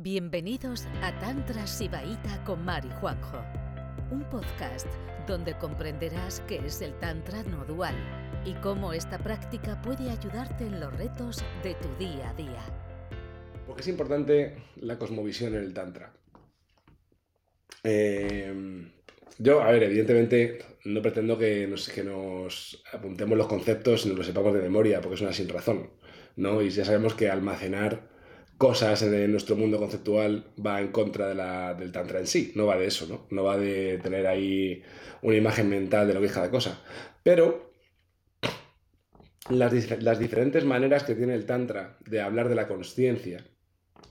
Bienvenidos a Tantra Sibaíta con Mari Juanjo, un podcast donde comprenderás qué es el Tantra no dual y cómo esta práctica puede ayudarte en los retos de tu día a día. Porque es importante la cosmovisión en el Tantra. Eh, yo, a ver, evidentemente no pretendo que nos, que nos apuntemos los conceptos y nos los sepamos de memoria, porque es una sin razón, ¿no? Y ya sabemos que almacenar cosas en nuestro mundo conceptual va en contra de la, del tantra en sí, no va de eso, ¿no? No va de tener ahí una imagen mental de lo que es cada cosa. Pero las, las diferentes maneras que tiene el tantra de hablar de la conciencia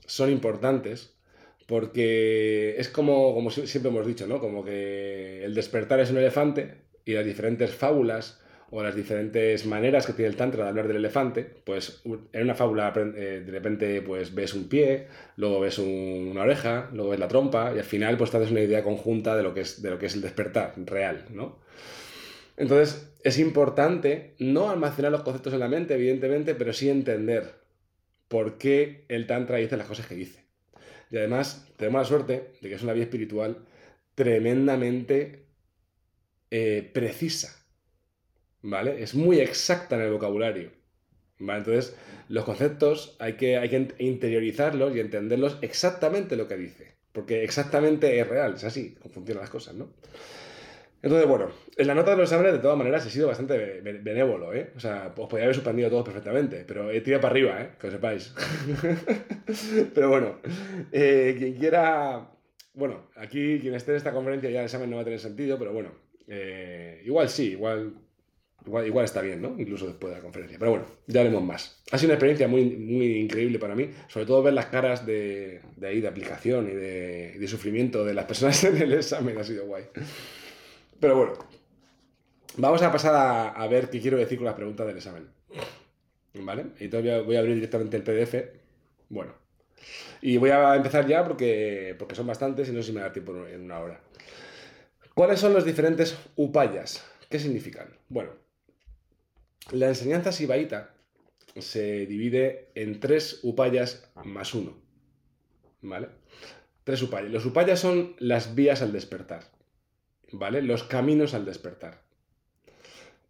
son importantes porque es como, como siempre hemos dicho, ¿no? Como que el despertar es un elefante y las diferentes fábulas o las diferentes maneras que tiene el tantra de hablar del elefante, pues en una fábula eh, de repente pues ves un pie, luego ves una oreja, luego ves la trompa y al final pues te haces una idea conjunta de lo que es, de lo que es el despertar real, ¿no? Entonces es importante no almacenar los conceptos en la mente, evidentemente, pero sí entender por qué el tantra dice las cosas que dice. Y además tenemos la suerte de que es una vía espiritual tremendamente eh, precisa ¿vale? Es muy exacta en el vocabulario. ¿vale? Entonces, los conceptos hay que, hay que interiorizarlos y entenderlos exactamente lo que dice. Porque exactamente es real, es así, como funcionan las cosas, ¿no? Entonces, bueno, en la nota de los exámenes, de todas maneras, he sido bastante benévolo, ¿eh? O sea, os podría haber suspendido todos perfectamente, pero he tirado para arriba, ¿eh? Que lo sepáis. pero bueno, eh, quien quiera... Bueno, aquí quien esté en esta conferencia ya el examen no va a tener sentido, pero bueno, eh, igual sí, igual Igual, está bien, ¿no? Incluso después de la conferencia. Pero bueno, ya haremos más. Ha sido una experiencia muy, muy increíble para mí, sobre todo ver las caras de, ahí, de aplicación y de, sufrimiento de las personas en el examen, ha sido guay. Pero bueno, vamos a pasar a, ver qué quiero decir con las preguntas del examen. ¿Vale? Y todavía voy a abrir directamente el PDF. Bueno. Y voy a empezar ya porque, porque son bastantes y no sé si me da tiempo en una hora. ¿Cuáles son los diferentes upayas? ¿Qué significan? Bueno, la enseñanza sibaíta se divide en tres upayas más uno. ¿Vale? Tres upayas. Los upayas son las vías al despertar. ¿Vale? Los caminos al despertar.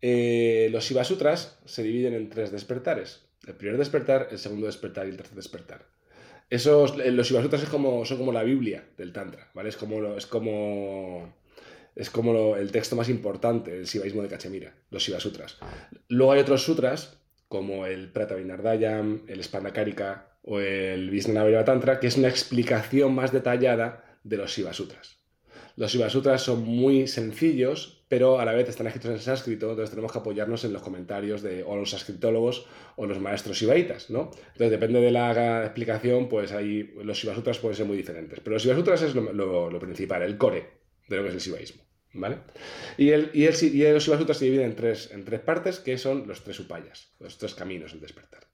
Eh, los Sivasutras se dividen en tres despertares. El primer despertar, el segundo despertar y el tercer despertar. Esos, eh, los Sivasutras es como, son como la Biblia del Tantra, ¿vale? Es como, es como es como el texto más importante del sivaísmo de Cachemira, los Siva Sutras. Luego hay otros sutras, como el Pratavinardayam, el Spandakarika o el Visnanavariva Tantra, que es una explicación más detallada de los Siva Sutras. Los Siva Sutras son muy sencillos, pero a la vez están escritos en sánscrito, entonces tenemos que apoyarnos en los comentarios de o los escritólogos o los maestros sivaitas, ¿no? Entonces depende de la explicación, pues ahí los Siva Sutras pueden ser muy diferentes. Pero los Siva Sutras es lo, lo principal, el core de lo que es el sivaísmo. ¿Vale? Y, el, y, se dividen en tres, en tres partes, que son los tres upayas, los tres caminos del despertar.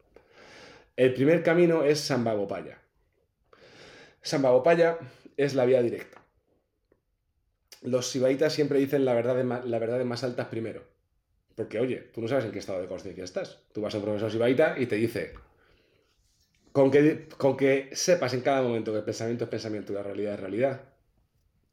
El primer camino es Sambhavopaya. Sambhavopaya es la vía directa. Los Sivaitas siempre dicen la verdad, de la verdad más altas primero. Porque, oye, tú no sabes en qué estado de conciencia estás. Tú vas a un profesor Sivaita y te dice, con que, con que sepas en cada momento que el pensamiento es pensamiento y la realidad es realidad,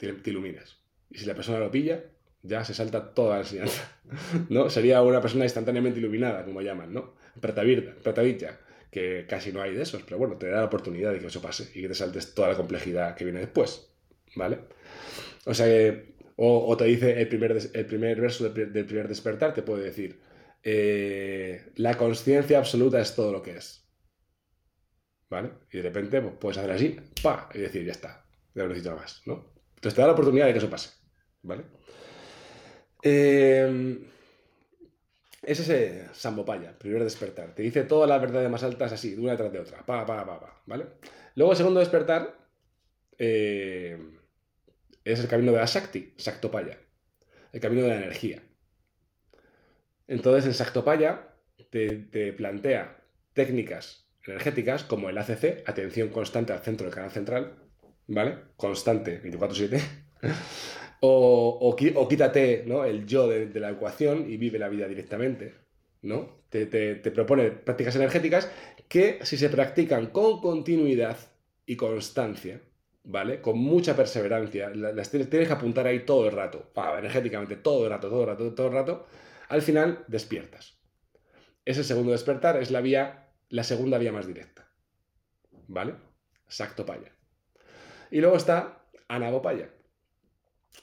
te, te iluminas. Y si la persona lo pilla, ya se salta toda la enseñanza. ¿no? Sería una persona instantáneamente iluminada, como llaman, ¿no? Pratavitya, que casi no hay de esos, pero bueno, te da la oportunidad de que eso pase y que te saltes toda la complejidad que viene después, ¿vale? O sea que, o, te dice el primer, el primer verso del, primer despertar, te puede decir, eh, la conciencia absoluta es todo lo que es. ¿Vale? Y de repente pues, puedes hacer así, pa, y decir, ya está, ya no necesito más, ¿no? Entonces te da la oportunidad de que eso pase. ¿Vale? Eh, es ese Sambopaya, primer despertar. Te dice todas las verdades más altas así, de una detrás de otra. Pa, pa, pa, pa, ¿vale? Luego el segundo despertar eh, es el camino de la Shakti, Saktopaya. El camino de la energía. Entonces en Saktopaya te, te plantea técnicas energéticas como el ACC, atención constante al centro del canal central, ¿vale? Constante, 24-7. O, o, quítate ¿no? el yo de, la ecuación y vive la vida directamente. ¿no? Te, propone prácticas energéticas que si se practican con continuidad y constancia, ¿vale? Con mucha perseverancia, las tienes, que apuntar ahí todo el rato, energéticamente, todo el rato, todo el rato, todo el rato, al final despiertas. Ese segundo despertar es la vía, la segunda vía más directa, ¿vale? Sactopaya. Y luego está Anagopaya,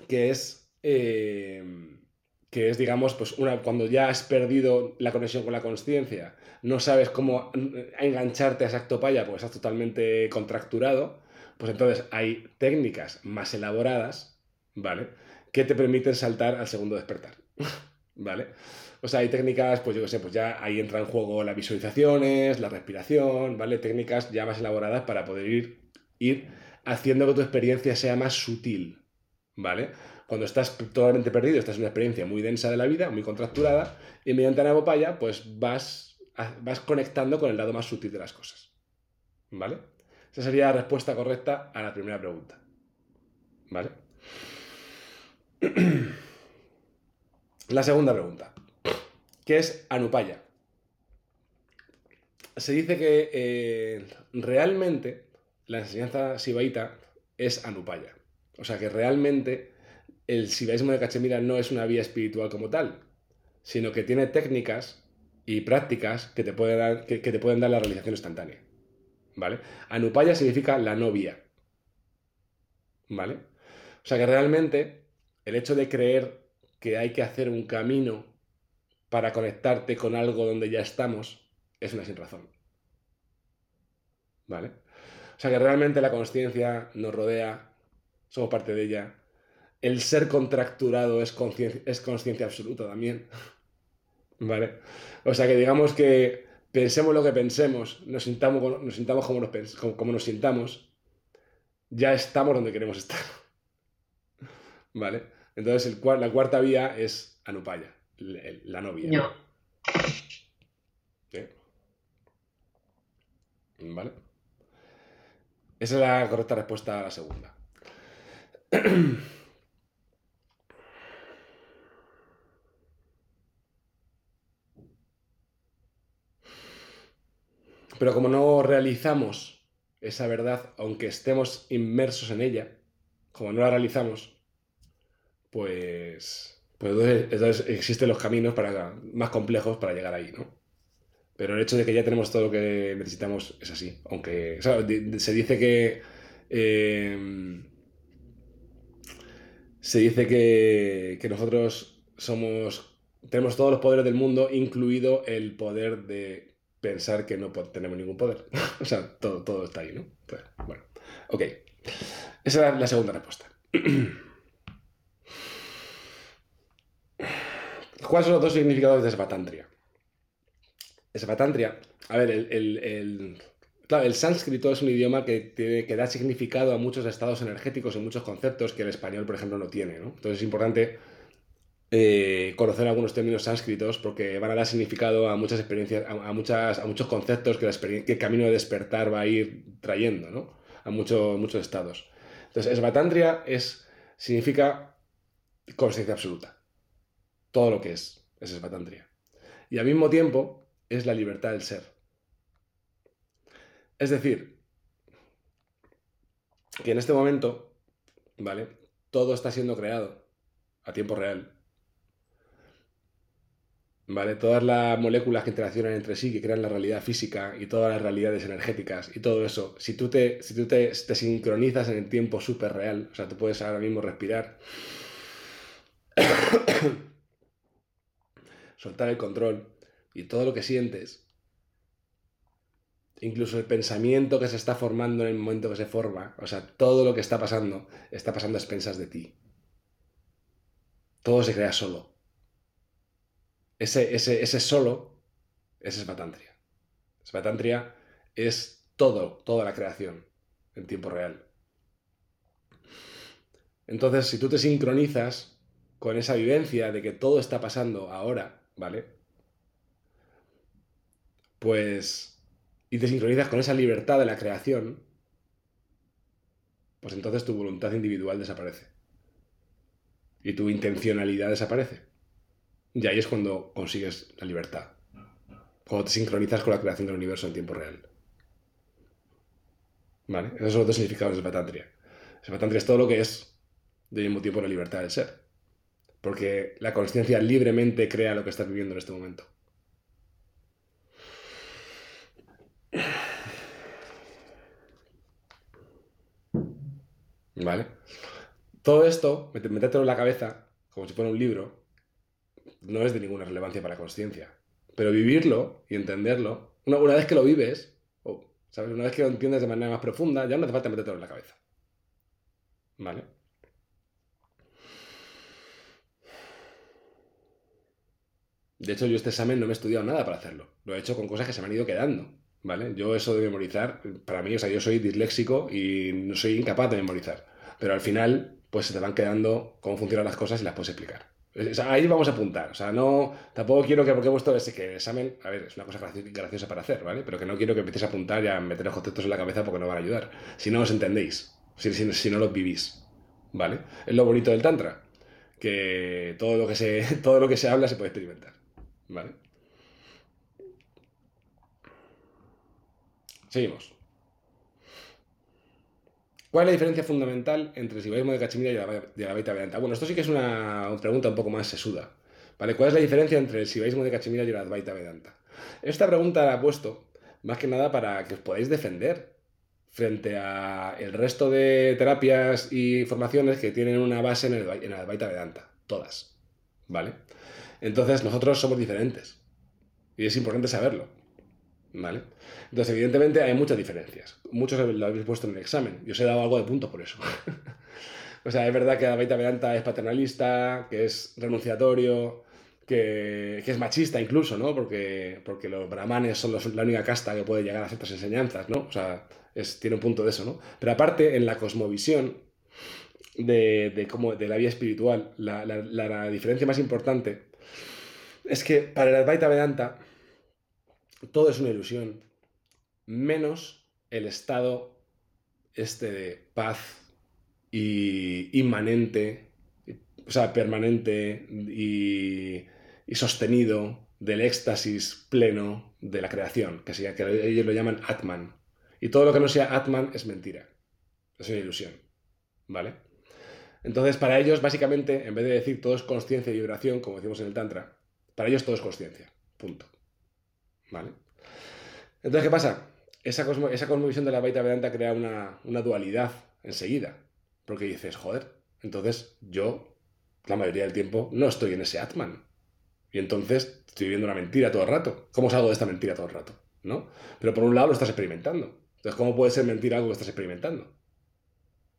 que es, eh, que es digamos, pues una, cuando ya has perdido la conexión con la conciencia, no sabes cómo engancharte a Sactopaya porque estás totalmente contracturado, pues entonces hay técnicas más elaboradas, ¿vale? Que te permiten saltar al segundo despertar, ¿vale? O sea, hay técnicas, pues yo qué sé, pues ya ahí entra en juego las visualizaciones, la respiración, ¿vale? Técnicas ya más elaboradas para poder ir haciendo que tu experiencia sea más sutil, ¿vale? Cuando estás totalmente perdido, estás en una experiencia muy densa de la vida, muy contracturada, y mediante Anabopaya, pues vas, vas conectando con el lado más sutil de las cosas, ¿vale? Esa sería la respuesta correcta a la primera pregunta. ¿Vale? La segunda pregunta, ¿qué es Anupaya? Se dice que eh, realmente la enseñanza sibaíta es Anupaya. O sea que realmente el sibaísmo de Cachemira no es una vía espiritual como tal, sino que tiene técnicas y prácticas que te, dar, que te pueden dar la realización instantánea. ¿vale? Anupaya significa la novia, ¿vale? O sea que realmente el hecho de creer que hay que hacer un camino para conectarte con algo donde ya estamos es una sin razón. ¿Vale? O sea que realmente la conciencia nos rodea, somos parte de ella. El ser contracturado es conciencia absoluta también. ¿Vale? O sea que digamos que pensemos lo que pensemos, nos sintamos, nos sintamos como, nos, como, nos sintamos, ya estamos donde queremos estar. ¿Vale? Entonces el, la cuarta vía es Anupaya, la novia. No. ¿Vale? Esa es la correcta respuesta a la segunda. Pero como no realizamos esa verdad, aunque estemos inmersos en ella, como no la realizamos, pues, pues entonces, existen los caminos para, más complejos para llegar ahí, ¿no? Pero el hecho de que ya tenemos todo lo que necesitamos es así. Aunque se dice que... Eh, se dice que, que nosotros somos... Tenemos todos los poderes del mundo, incluido el poder de pensar que no tenemos ningún poder. o sea, todo, todo está ahí, ¿no? Pues, bueno, ok. Esa es la segunda respuesta. ¿Cuáles son los dos significados de Svatantria? Svatantria, a ver, el, claro, el sánscrito es un idioma que, da significado a muchos estados energéticos y muchos conceptos que el español, por ejemplo, no tiene. Entonces es importante eh, conocer algunos términos sánscritos porque van a dar significado a muchas experiencias, a, muchos conceptos que, el camino de despertar va a ir trayendo, ¿no? A muchos estados. Entonces, esbatandria es, significa conciencia absoluta. Todo lo que es, es esbatandria. Y al mismo tiempo es la libertad del ser. Es decir, que en este momento, ¿vale? Todo está siendo creado a tiempo real ¿vale? Todas las moléculas que interaccionan entre sí, que crean la realidad física y todas las realidades energéticas y todo eso, si tú te, si tú te, sincronizas en el tiempo súper real, o sea, tú puedes ahora mismo respirar, soltar el control y todo lo que sientes, incluso el pensamiento que se está formando en el momento que se forma, o sea, todo lo que está pasando, está pasando a expensas de ti. Todo se crea solo ese, ese, ese solo es Svatantria. Svatantria es todo, toda la creación en tiempo real. Entonces, si tú te sincronizas con esa vivencia de que todo está pasando ahora, ¿vale? Pues, y te sincronizas con esa libertad de la creación, pues entonces tu voluntad individual desaparece. Y tu intencionalidad desaparece. Y ahí es cuando consigues la libertad. Cuando te sincronizas con la creación del universo en tiempo real. ¿Vale? Esos son los dos significados de. Svatantria es todo lo que es de mismo tiempo la libertad del ser. Porque la conciencia libremente crea lo que estás viviendo en este momento. ¿Vale? Todo esto, métetelo en la cabeza, como si fuera un libro, no es de ninguna relevancia para la conciencia. Pero vivirlo y entenderlo, una, vez que lo vives, o ¿sabes? una vez que lo entiendes de manera más profunda, ya no hace falta metértelo en la cabeza. ¿Vale? De hecho, yo este examen no me he estudiado nada para hacerlo. Lo he hecho con cosas que se me han ido quedando. ¿Vale? Yo eso de memorizar, para mí, o sea, yo soy disléxico y no soy incapaz de memorizar. Pero al final, pues se te van quedando cómo funcionan las cosas y las puedes explicar. ahí vamos a apuntar. O sea, no, tampoco quiero que, porque he puesto ese que el examen, a ver, es una cosa graciosa para hacer, ¿vale? Pero que no quiero que empieces a apuntar y a meter los conceptos en la cabeza porque no van a ayudar. Si no os entendéis, si, si, no los vivís, ¿vale? Es lo bonito del Tantra, que todo lo que se, todo lo que se habla se puede experimentar, ¿vale? Seguimos. ¿Cuál es la diferencia fundamental entre el sibaísmo de Cachemira y la, de la Vedanta? Bueno, esto sí que es una pregunta un poco más sesuda. ¿vale? ¿Cuál es la diferencia entre el sibaísmo de Cachemira y la Advaita Vedanta? Esta pregunta la he puesto más que nada para que os podáis defender frente a el resto de terapias y formaciones que tienen una base en el, en Advaita Vedanta. Todas. ¿Vale? Entonces, nosotros somos diferentes. Y es importante saberlo. ¿Vale? Entonces, evidentemente hay muchas diferencias. Muchos lo habéis puesto en el examen. Yo os he dado algo de punto por eso. o sea, es verdad que la Baita Vedanta es paternalista, que es renunciatorio, que, es machista incluso, ¿no? Porque, porque los brahmanes son la única casta que puede llegar a ciertas enseñanzas, ¿no? O sea, es, tiene un punto de eso, ¿no? Pero aparte, en la cosmovisión de, de, de la vida espiritual, la, la, diferencia más importante es que para la Advaita Vedanta todo es una ilusión, menos el estado este de paz y inmanente, o sea, permanente y, sostenido del éxtasis pleno de la creación, que, sea, que ellos lo llaman Atman. Y todo lo que no sea Atman es mentira, es una ilusión, ¿vale? Entonces, para ellos, básicamente, en vez de decir todo es conciencia y vibración, como decimos en el Tantra, para ellos todo es conciencia, punto. ¿Vale? Entonces, ¿qué pasa? Esa, cosmovisión de la Baita Vedanta crea una, dualidad enseguida. Porque dices, joder, entonces yo, la mayoría del tiempo, no estoy en ese Atman. Y entonces estoy viviendo una mentira todo el rato. ¿Cómo salgo de esta mentira todo el rato? ¿No? Pero por un lado lo estás experimentando. Entonces, ¿cómo puede ser mentira algo que estás experimentando?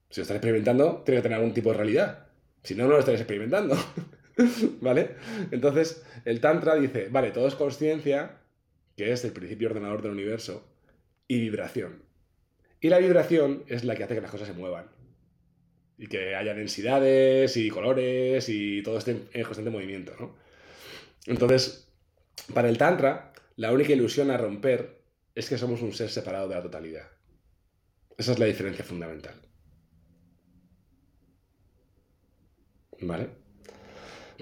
Si lo estás experimentando, tiene que tener algún tipo de realidad. Si no, no lo estás experimentando. ¿Vale? Entonces, el Tantra dice, vale, todo es conciencia, que es el principio ordenador del universo, y vibración. Y la vibración es la que hace que las cosas se muevan. Y que haya densidades y colores y todo esté en constante movimiento. ¿no? Entonces, para el Tantra, la única ilusión a romper es que somos un ser separado de la totalidad. Esa es la diferencia fundamental. ¿Vale?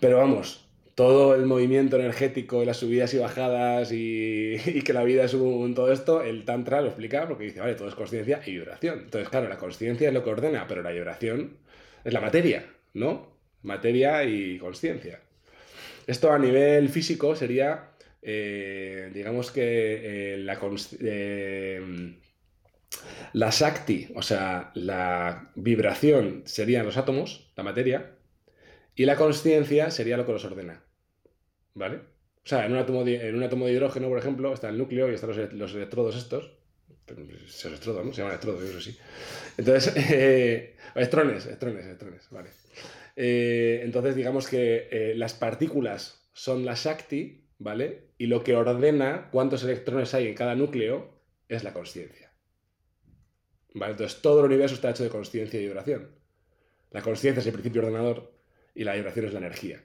Pero vamos, todo el movimiento energético y las subidas y bajadas y, que la vida es un todo esto, el Tantra lo explica porque dice, vale, todo es conciencia y vibración. Entonces, claro, la conciencia es lo que ordena, pero la vibración es la materia, ¿no? Materia y conciencia. Esto a nivel físico sería, eh, digamos que eh, la, eh, la Shakti, o sea, la vibración serían los átomos, la materia, y la conciencia sería lo que los ordena. ¿Vale? O sea, en un átomo de, en un átomo de hidrógeno, por ejemplo, está el núcleo y están los, electrodos estos. los electrodos, ¿no? Se llaman electrodos, eso sí. Entonces, eh, electrones, electrones, electrones, vale. Eh, entonces, digamos que eh, las partículas son la Shakti, ¿vale? Y lo que ordena cuántos electrones hay en cada núcleo es la conciencia. ¿Vale? Entonces, todo el universo está hecho de conciencia y vibración. La conciencia es el principio ordenador y la vibración es la energía.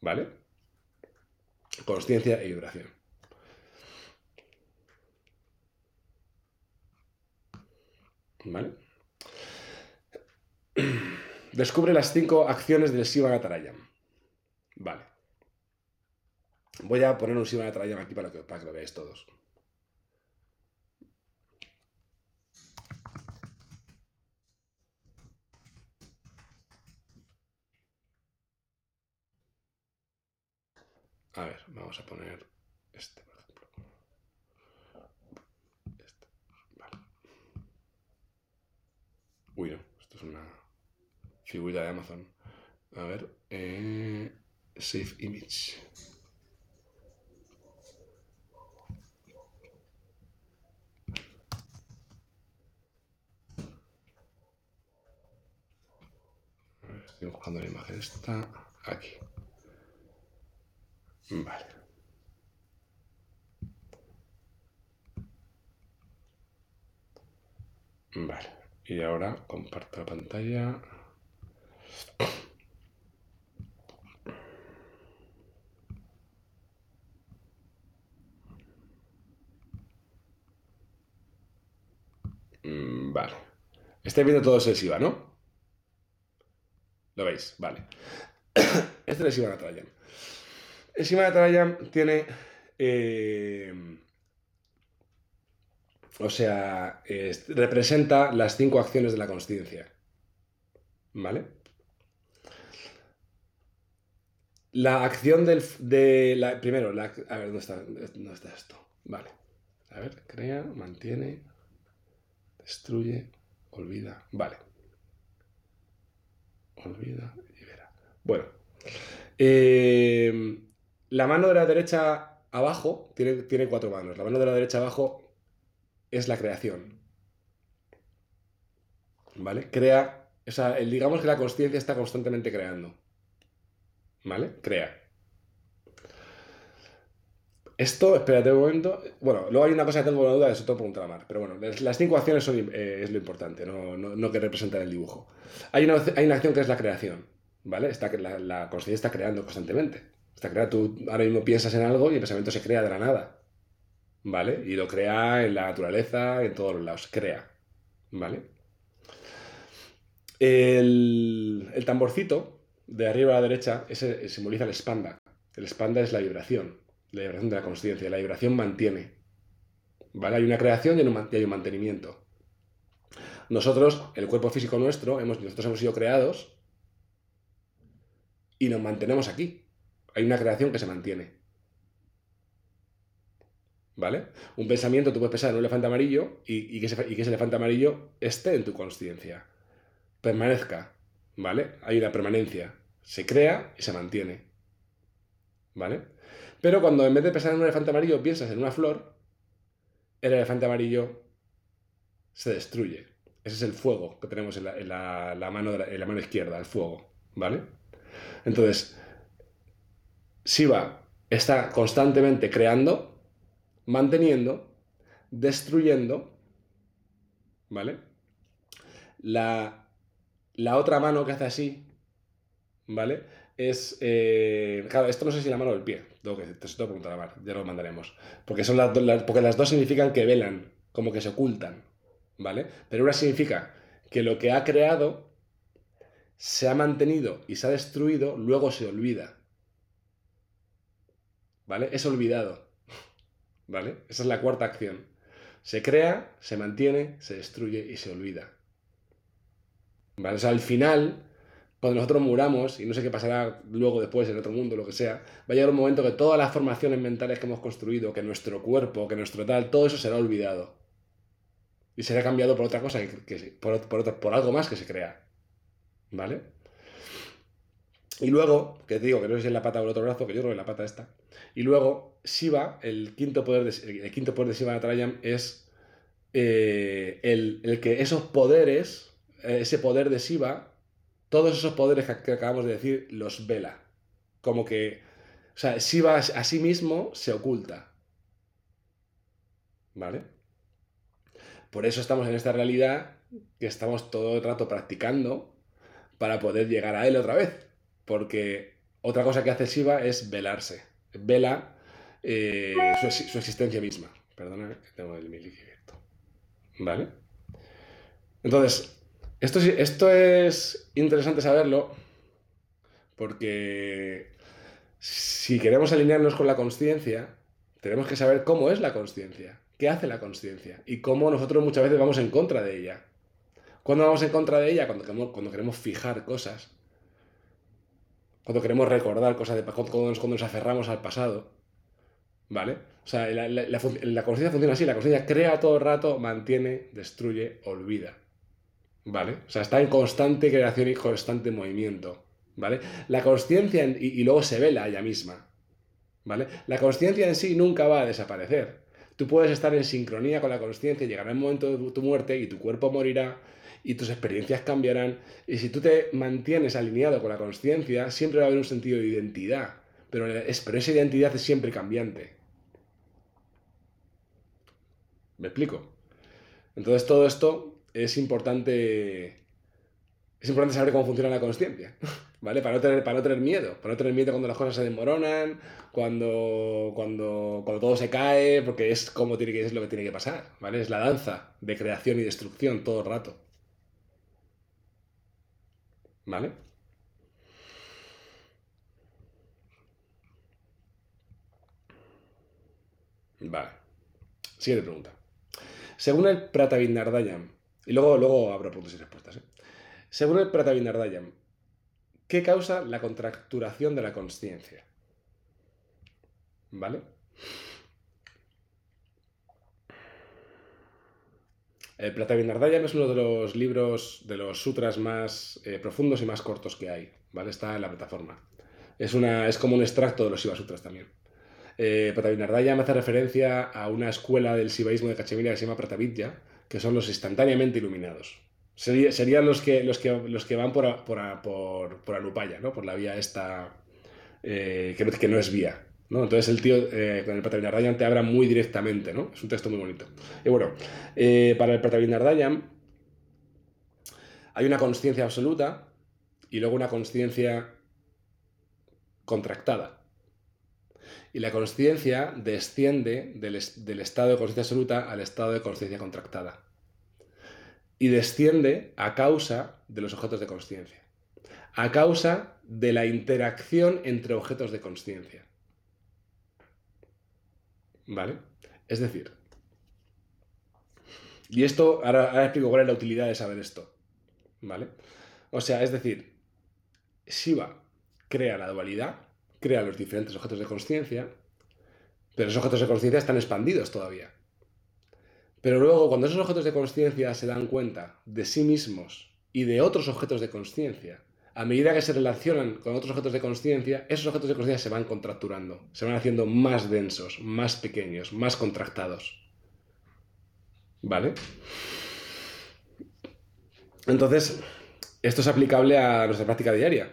¿Vale? Consciencia e vibración. ¿Vale? Descubre las cinco acciones del Shiva Natarayam. Vale. Voy a poner un Shiva Natarayam aquí para que, para que lo veáis todos. A ver, vamos a poner este, por ejemplo. Este. Vale. Uy, no, esto es una figura de Amazon. A ver, eh, Save Image. Estoy buscando la imagen esta aquí. Vale. Vale. Y ahora comparto la pantalla. Mm, vale. Estáis viendo todo sesiva, ¿no? ¿Lo veis? Vale. este es Sivan Atrayan. El Sivan Atrayan tiene... eh, o sea, es- representa las cinco acciones de la consciencia. ¿Vale? La acción del... De la, primero, la, a ver, ¿dónde está, ¿dónde está esto? Vale. A ver, crea, mantiene, destruye, olvida. Vale. Olvida, libera. Bueno. Eh, la mano de la derecha abajo tiene, tiene cuatro manos. La mano de la derecha abajo es la creación. ¿Vale? Crea. O sea, digamos que la consciencia está constantemente creando. ¿Vale? Crea. Esto, espérate un momento. Bueno, luego hay una cosa que tengo una duda, eso te lo preguntar a Mar. Pero bueno, las, cinco acciones son, eh, es lo importante, no, no, no que representan el dibujo. Hay una, hay una acción que es la creación. ¿Vale? Está, la, la consciencia está creando constantemente. Está crea, tú ahora mismo piensas en algo y el pensamiento se crea de la nada. ¿Vale? Y lo crea en la naturaleza, en todos los lados. Crea. ¿Vale? El, el tamborcito de arriba a la derecha ese simboliza el spanda. El spanda es la vibración, la vibración de la consciencia. La vibración mantiene. ¿Vale? Hay una creación y hay un man- y hay un mantenimiento. Nosotros, el cuerpo físico nuestro, hemos, nosotros hemos sido creados y nos mantenemos aquí. Hay una creación que se mantiene. ¿Vale? Un pensamiento, tú puedes pensar en un elefante amarillo y, que, ese, elefante amarillo esté en tu consciencia. Permanezca. ¿Vale? Hay una permanencia. Se crea y se mantiene. ¿Vale? Pero cuando en vez de pensar en un elefante amarillo piensas en una flor, el elefante amarillo se destruye. Ese es el fuego que tenemos en la mano izquierda, el fuego. ¿Vale? Entonces, Shiva está constantemente creando, manteniendo, destruyendo, ¿vale? La, la otra mano que hace así, ¿vale? Es, eh, claro, esto no sé si la mano o el pie, tengo que, te tengo que preguntar a Mar, ya lo mandaremos. Porque, son las, las- porque las dos significan que velan, como que se ocultan, ¿vale? Pero una significa que lo que ha creado se ha mantenido y se ha destruido, luego se olvida. ¿Vale? Es olvidado. ¿Vale? Esa es la cuarta acción. Se crea, se mantiene, se destruye y se olvida. ¿Vale? O sea, al final, cuando nosotros muramos, y no sé qué pasará luego después en otro mundo, lo que sea, va a llegar un momento que todas las formaciones mentales que hemos construido, que nuestro cuerpo, que nuestro tal, todo eso será olvidado. Y será cambiado por otra cosa, que, que- por, por, por algo más que se crea. ¿Vale? Y luego, que digo que no sé si es la pata o el otro brazo, que yo creo que la pata esta. Y luego, Shiva, el quinto poder de, el quinto poder de Shiva es eh, el, el que esos poderes, eh, ese poder de Shiva, todos esos poderes que, que acabamos de decir, los vela. Como que, o sea, Shiva a sí mismo se oculta. ¿Vale? Por eso estamos en esta realidad que estamos todo el rato practicando para poder llegar a él otra vez. Porque otra cosa que hace Shiva es velarse. Vela eh, su, exi- su existencia misma. Perdona, tengo el mili abierto. ¿Vale? Entonces, esto, esto es interesante saberlo porque si queremos alinearnos con la consciencia, tenemos que saber cómo es la consciencia, qué hace la consciencia y cómo nosotros muchas veces vamos en contra de ella. ¿Cuándo vamos en contra de ella? Cuando queremos fijar cosas. Cuando queremos recordar cosas de cuando, cuando nos aferramos al pasado. ¿Vale? O sea, la, la, conciencia funciona así, la conciencia crea todo el rato, mantiene, destruye, olvida. ¿Vale? O sea, está en constante creación y constante movimiento. ¿Vale? La conciencia, y, y, luego se vela ella misma. ¿Vale? La conciencia en sí nunca va a desaparecer. Tú puedes estar en sincronía con la conciencia, llegará el momento de tu muerte y tu cuerpo morirá y tus experiencias cambiarán. Y si tú te mantienes alineado con la conciencia, siempre va a haber un sentido de identidad. Pero, es, pero esa identidad es siempre cambiante. ¿Me explico? Entonces todo esto es importante. Es importante saber cómo funciona la conciencia, ¿vale? Para no, tener, para no tener miedo, para no tener miedo cuando las cosas se desmoronan, cuando, cuando, cuando todo se cae, porque es como tiene que es lo que tiene que pasar, ¿vale? Es la danza de creación y destrucción todo el rato. ¿Vale? Vale. Siguiente pregunta. Según el Pratavinardayam, y luego, luego abro preguntas y respuestas. ¿eh? Según el Pratavinardayam, ¿qué causa la contracturación de la consciencia? ¿Vale? El Pratavinardayam es uno de los libros, de los sutras más eh, profundos y más cortos que hay, ¿vale? Está en la plataforma. Es, una, es como un extracto de los Shiva Sutras también. Eh, hace referencia a una escuela del sivaísmo de Cachemira que se llama Pratavidya, que son los instantáneamente iluminados. Sería, serían los que, los, que, los que van por, por, por, por Anupaya, ¿no? Por la vía esta, eh, que, que no es vía, Entonces el tío eh, con el Pratavinardayam te habla muy directamente, ¿no? Es un texto muy bonito. Y bueno, eh, para el Pratavinardayam hay una conciencia absoluta y luego una conciencia contractada. Y la conciencia desciende del, del, estado de conciencia absoluta al estado de conciencia contractada. Y desciende a causa de los objetos de conciencia. A causa de la interacción entre objetos de conciencia. ¿Vale? Es decir, y esto, ahora, ahora, explico cuál es la utilidad de saber esto. ¿Vale? O sea, es decir, Shiva crea la dualidad, crea los diferentes objetos de conciencia, pero esos objetos de conciencia están expandidos todavía. Pero luego, cuando esos objetos de conciencia se dan cuenta de sí mismos y de otros objetos de conciencia, a medida que se relacionan con otros objetos de conciencia, esos objetos de conciencia se van contracturando, se van haciendo más densos, más pequeños, más contractados. ¿Vale? Entonces, esto es aplicable a nuestra práctica diaria.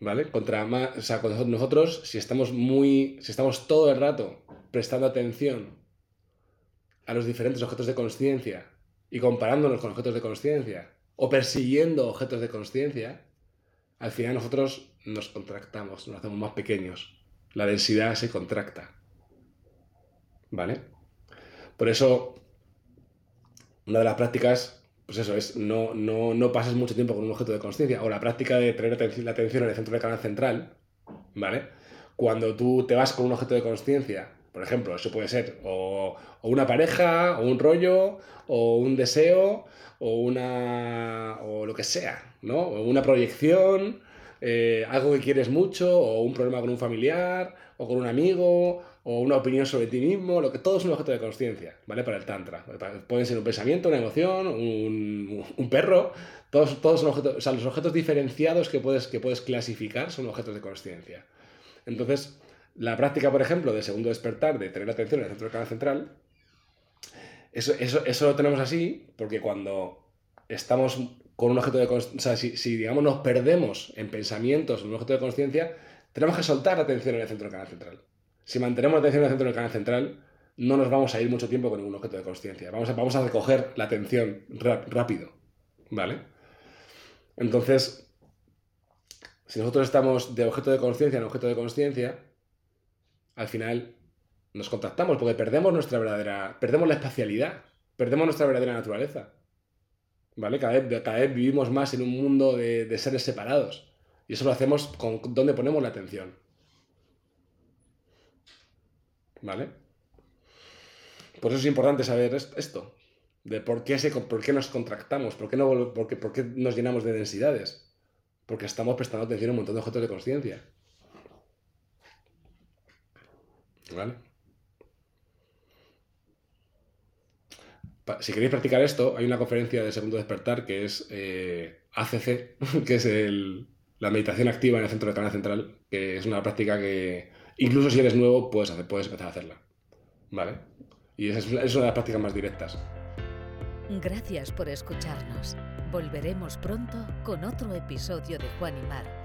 ¿Vale? Contra más, o sea, nosotros, si estamos muy, si estamos todo el rato prestando atención a los diferentes objetos de conciencia y comparándonos con objetos de conciencia o persiguiendo objetos de conciencia, al final nosotros nos contractamos, nos hacemos más pequeños. La densidad se contracta. ¿Vale? Por eso, una de las prácticas pues eso, es no, no, no pases mucho tiempo con un objeto de conciencia. O la práctica de tener la atención en el centro del canal central, ¿vale? Cuando tú te vas con un objeto de conciencia, por ejemplo, eso puede ser o, o, una pareja, o un rollo, o un deseo, o una. o lo que sea, ¿no? O una proyección, eh, algo que quieres mucho, o un problema con un familiar, o con un amigo, o una opinión sobre ti mismo, lo que todo es un objeto de conciencia, ¿vale? Para el Tantra. Pueden ser un pensamiento, una emoción, un, un perro, todos, todos son objetos, o sea, los objetos diferenciados que puedes, que puedes clasificar son objetos de conciencia. Entonces, la práctica, por ejemplo, de segundo despertar, de tener atención en el centro del canal central, eso, eso, eso lo tenemos así porque cuando estamos con un objeto de o sea, si, si, digamos nos perdemos en pensamientos en un objeto de conciencia, tenemos que soltar la atención en el centro del canal central. Si mantenemos la atención en el centro del canal central, no nos vamos a ir mucho tiempo con ningún objeto de conciencia. Vamos a, vamos a recoger la atención rápido. ¿Vale? Entonces, si nosotros estamos de objeto de conciencia en objeto de conciencia, al final nos contactamos porque perdemos nuestra verdadera. Perdemos la espacialidad, perdemos nuestra verdadera naturaleza. ¿Vale? Cada vez, cada vez vivimos más en un mundo de, seres separados. Y eso lo hacemos con donde ponemos la atención. ¿Vale? Por eso es importante saber esto, de por qué, por qué nos contractamos, por qué, no, por qué nos llenamos de densidades. porque estamos prestando atención a un montón de objetos de conciencia. Si queréis practicar esto, hay una conferencia de Segundo Despertar que es eh, ACC, que es la meditación activa en el centro de canal central, que es una práctica que incluso si eres nuevo puedes, hacer, puedes empezar a hacerla. ¿Vale? Y esa es, es una de las prácticas más directas. Gracias por escucharnos. Volveremos pronto con otro episodio de Juan y Mar